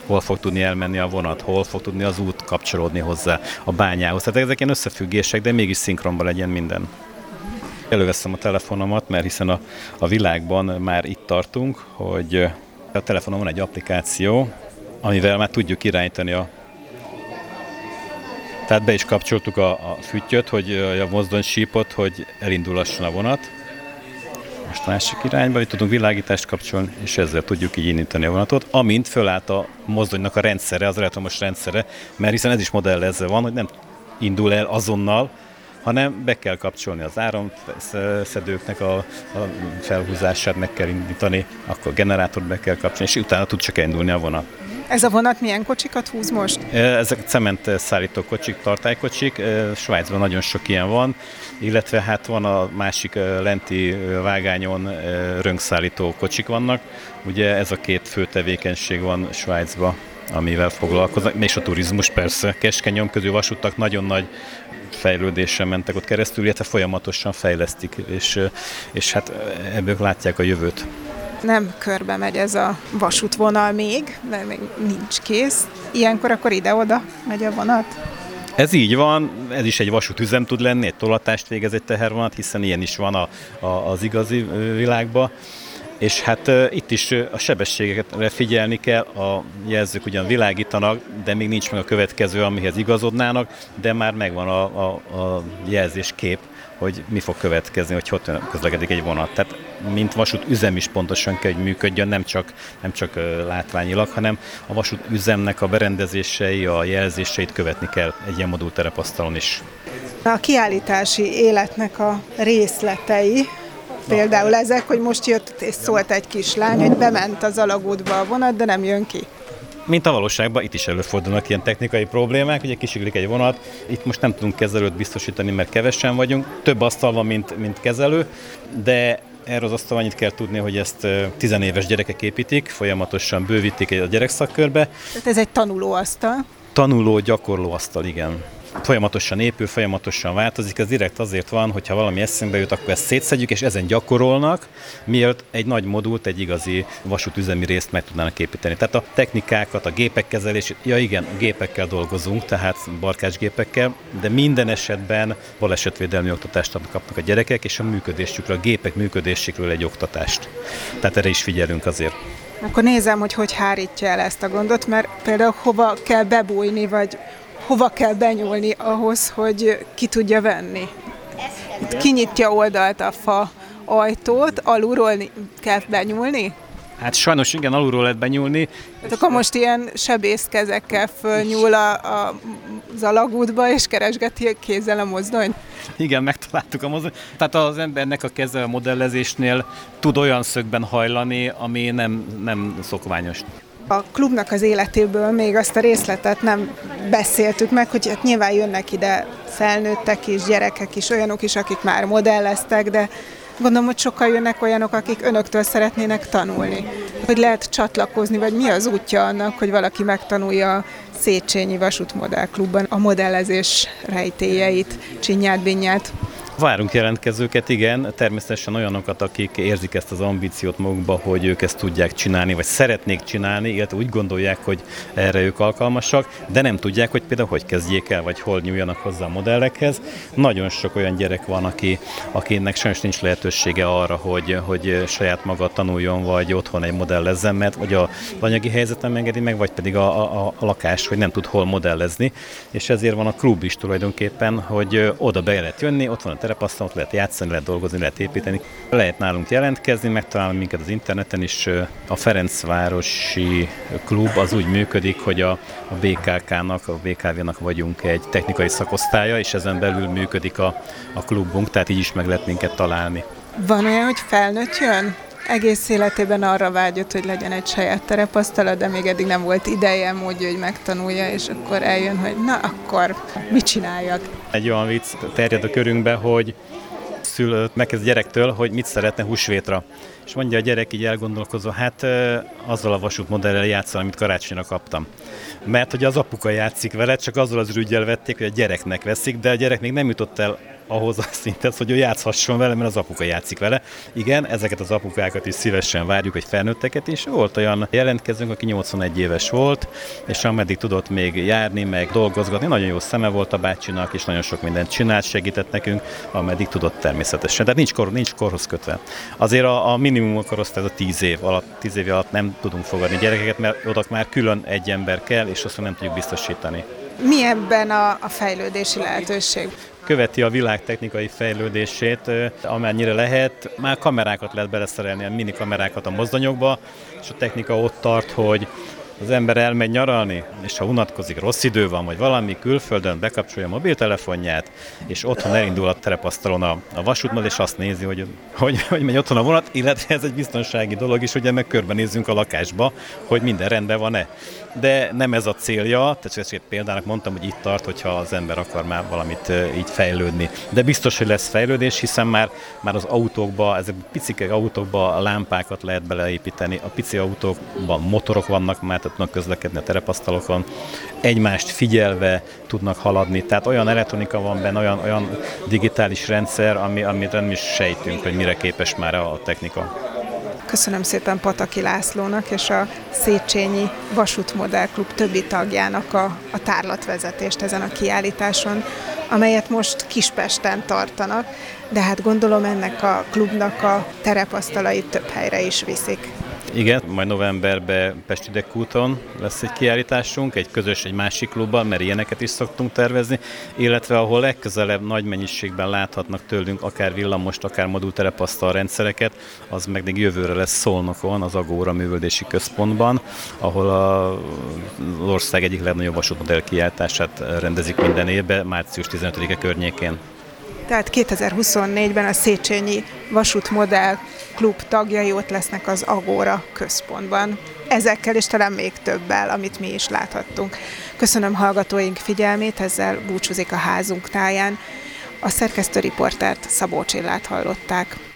hol fog tudni elmenni a vonat, hol fog tudni az út kapcsolódni hozzá a bányához. Tehát ezek ilyen összefüggések, de mégis szinkronban legyen minden. Előveszem a telefonomat, mert hiszen a, a világban már itt tartunk, hogy a telefonon van egy applikáció, amivel már tudjuk irányítani a tehát be is kapcsoltuk a, a füttyöt, hogy a mozdonysípot, hogy elindulhasson a vonat most másik irányba, hogy tudunk világítást kapcsolni, és ezzel tudjuk így indítani a vonatot, amint fölállt a mozdonynak a rendszere, az elektromos rendszere, mert hiszen ez is modellezve van, hogy nem indul el azonnal, hanem be kell kapcsolni az áramszedőknek a, a felhúzását, meg kell indítani, akkor generátort be kell kapcsolni, és utána tud csak indulni a vonat. Ez a vonat milyen kocsikat húz most? Ezek cement szállító kocsik, tartálykocsik. Svájcban nagyon sok ilyen van, illetve hát van a másik lenti vágányon röngszállító kocsik vannak. Ugye ez a két fő tevékenység van Svájcban amivel foglalkoznak, és a turizmus persze. Keskeny közül vasútak nagyon nagy fejlődésen mentek ott keresztül, illetve folyamatosan fejlesztik, és, és hát ebből látják a jövőt nem körbe megy ez a vasútvonal még, mert még nincs kész. Ilyenkor akkor ide-oda megy a vonat? Ez így van, ez is egy vasútüzem tud lenni, egy tolatást végez egy tehervonat, hiszen ilyen is van a, a, az igazi világban. És hát itt is a sebességekre figyelni kell, a jelzők ugyan világítanak, de még nincs meg a következő, amihez igazodnának, de már megvan a, a, a jelzéskép, hogy mi fog következni, hogy hogy közlekedik egy vonat. Tehát mint vasút üzem is pontosan kell, hogy működjön, nem csak, nem csak látványilag, hanem a vasút üzemnek a berendezései, a jelzéseit követni kell egy ilyen modulterepasztalon is. A kiállítási életnek a részletei, például ezek, hogy most jött és szólt egy kislány, hogy bement az alagútba a vonat, de nem jön ki mint a valóságban itt is előfordulnak ilyen technikai problémák, ugye kisiglik egy vonat, itt most nem tudunk kezelőt biztosítani, mert kevesen vagyunk, több asztal van, mint, mint kezelő, de erről az asztal annyit kell tudni, hogy ezt tizenéves gyerekek építik, folyamatosan bővítik a gyerekszakkörbe. Tehát ez egy tanulóasztal? Tanuló, gyakorló asztal, igen folyamatosan épül, folyamatosan változik. Ez direkt azért van, hogyha valami eszünkbe jut, akkor ezt szétszedjük, és ezen gyakorolnak, mielőtt egy nagy modult, egy igazi vasútüzemi részt meg tudnának építeni. Tehát a technikákat, a gépek kezelését, ja igen, gépekkel dolgozunk, tehát barkácsgépekkel, de minden esetben balesetvédelmi oktatást kapnak a gyerekek, és a működésükről, a gépek működésükről egy oktatást. Tehát erre is figyelünk azért. Akkor nézem, hogy hogy hárítja el ezt a gondot, mert például hova kell bebújni, vagy hova kell benyúlni ahhoz, hogy ki tudja venni. Kinyitja oldalt a fa ajtót, alulról kell benyúlni? Hát sajnos igen, alulról lehet benyúlni. Hát akkor most ilyen sebészkezekkel fölnyúl a, a, az alagútba, és keresgeti kézzel a mozdony? Igen, megtaláltuk a mozdony. Tehát az embernek a keze a modellezésnél tud olyan szögben hajlani, ami nem, nem szokványos. A klubnak az életéből még azt a részletet nem beszéltük meg, hogy hát nyilván jönnek ide felnőttek is, gyerekek is, olyanok is, akik már modelleztek, de gondolom, hogy sokkal jönnek olyanok, akik önöktől szeretnének tanulni. Hogy lehet csatlakozni, vagy mi az útja annak, hogy valaki megtanulja a Széchenyi Vasútmodell Klubban a modellezés rejtélyeit, csinyát, binyát? Várunk jelentkezőket, igen, természetesen olyanokat, akik érzik ezt az ambíciót magukba, hogy ők ezt tudják csinálni, vagy szeretnék csinálni, illetve úgy gondolják, hogy erre ők alkalmasak, de nem tudják, hogy például hogy kezdjék el, vagy hol nyúljanak hozzá a modellekhez. Nagyon sok olyan gyerek van, aki, akinek sajnos nincs lehetősége arra, hogy, hogy saját maga tanuljon, vagy otthon egy modellezzen, mert vagy a anyagi helyzet nem engedi meg, vagy pedig a, a, a lakás, hogy nem tud hol modellezni, és ezért van a klub is tulajdonképpen, hogy oda be lehet jönni, ott van a terepasztalon, lehet játszani, lehet dolgozni, lehet építeni. Lehet nálunk jelentkezni, megtalálni minket az interneten is. A Ferencvárosi klub az úgy működik, hogy a BKK-nak, a BKV-nak vagyunk egy technikai szakosztálya, és ezen belül működik a, a klubunk, tehát így is meg lehet minket találni. Van olyan, hogy felnőtt jön? Egész életében arra vágyott, hogy legyen egy saját terepasztala, de még eddig nem volt ideje, módja, hogy megtanulja, és akkor eljön, hogy na akkor mit csináljak. Egy olyan vicc terjed a körünkbe, hogy szülő megkezd gyerektől, hogy mit szeretne húsvétra. És mondja a gyerek így elgondolkozva, hát azzal a vasútmodellel játszol, amit karácsonyra kaptam. Mert hogy az apuka játszik vele, csak azzal az ürügyel vették, hogy a gyereknek veszik, de a gyerek még nem jutott el ahhoz a szintet, hogy ő játszhasson vele, mert az apuka játszik vele. Igen, ezeket az apukákat is szívesen várjuk, hogy felnőtteket is. Volt olyan jelentkezőnk, aki 81 éves volt, és ameddig tudott még járni, meg dolgozgatni, nagyon jó szeme volt a bácsinak, és nagyon sok mindent csinált, segített nekünk, ameddig tudott természetesen. Tehát nincs, kor, nincs korhoz kötve. Azért a, a minimum korosztály a 10 év alatt, 10 év alatt nem tudunk fogadni gyerekeket, mert oda már külön egy ember kell, és azt nem tudjuk biztosítani. Mi ebben a, a fejlődési lehetőség? Követi a világ technikai fejlődését, amennyire lehet. Már kamerákat lehet beleszerelni, mini kamerákat a mozdonyokba, és a technika ott tart, hogy az ember elmegy nyaralni, és ha unatkozik, rossz idő van, vagy valami külföldön, bekapcsolja a mobiltelefonját, és otthon elindul a terepasztalon a, a vasútmal, és azt nézi, hogy, hogy, hogy megy otthon a vonat, illetve ez egy biztonsági dolog is, hogy meg körbenézzünk a lakásba, hogy minden rendben van-e. De nem ez a célja, tehát ezt példának mondtam, hogy itt tart, hogyha az ember akar már valamit így fejlődni. De biztos, hogy lesz fejlődés, hiszen már, már az autókba, ezek picike autókba lámpákat lehet beleépíteni, a pici autókban motorok vannak már, tudnak közlekedni a terepasztalokon, egymást figyelve tudnak haladni, tehát olyan elektronika van benne, olyan, olyan digitális rendszer, ami, amit nem is sejtünk, hogy mire képes már a technika. Köszönöm szépen Pataki Lászlónak és a Széchenyi Vasútmodell Klub többi tagjának a, a tárlatvezetést ezen a kiállításon, amelyet most Kispesten tartanak, de hát gondolom ennek a klubnak a terepasztalait több helyre is viszik. Igen, majd novemberben Pesti Dekúton lesz egy kiállításunk, egy közös, egy másik klubban, mert ilyeneket is szoktunk tervezni, illetve ahol legközelebb nagy mennyiségben láthatnak tőlünk akár villamost, akár modulterepasztal rendszereket, az meg még jövőre lesz Szolnokon, az Agóra Művöldési Központban, ahol a, az ország egyik legnagyobb vasútmodell kiáltását rendezik minden évben, március 15-e környékén. Tehát 2024-ben a Széchenyi Vasútmodell Klub tagjai ott lesznek az Agóra központban. Ezekkel és talán még többel, amit mi is láthattunk. Köszönöm hallgatóink figyelmét, ezzel búcsúzik a házunk táján. A szerkesztő riportert Szabó Csillát hallották.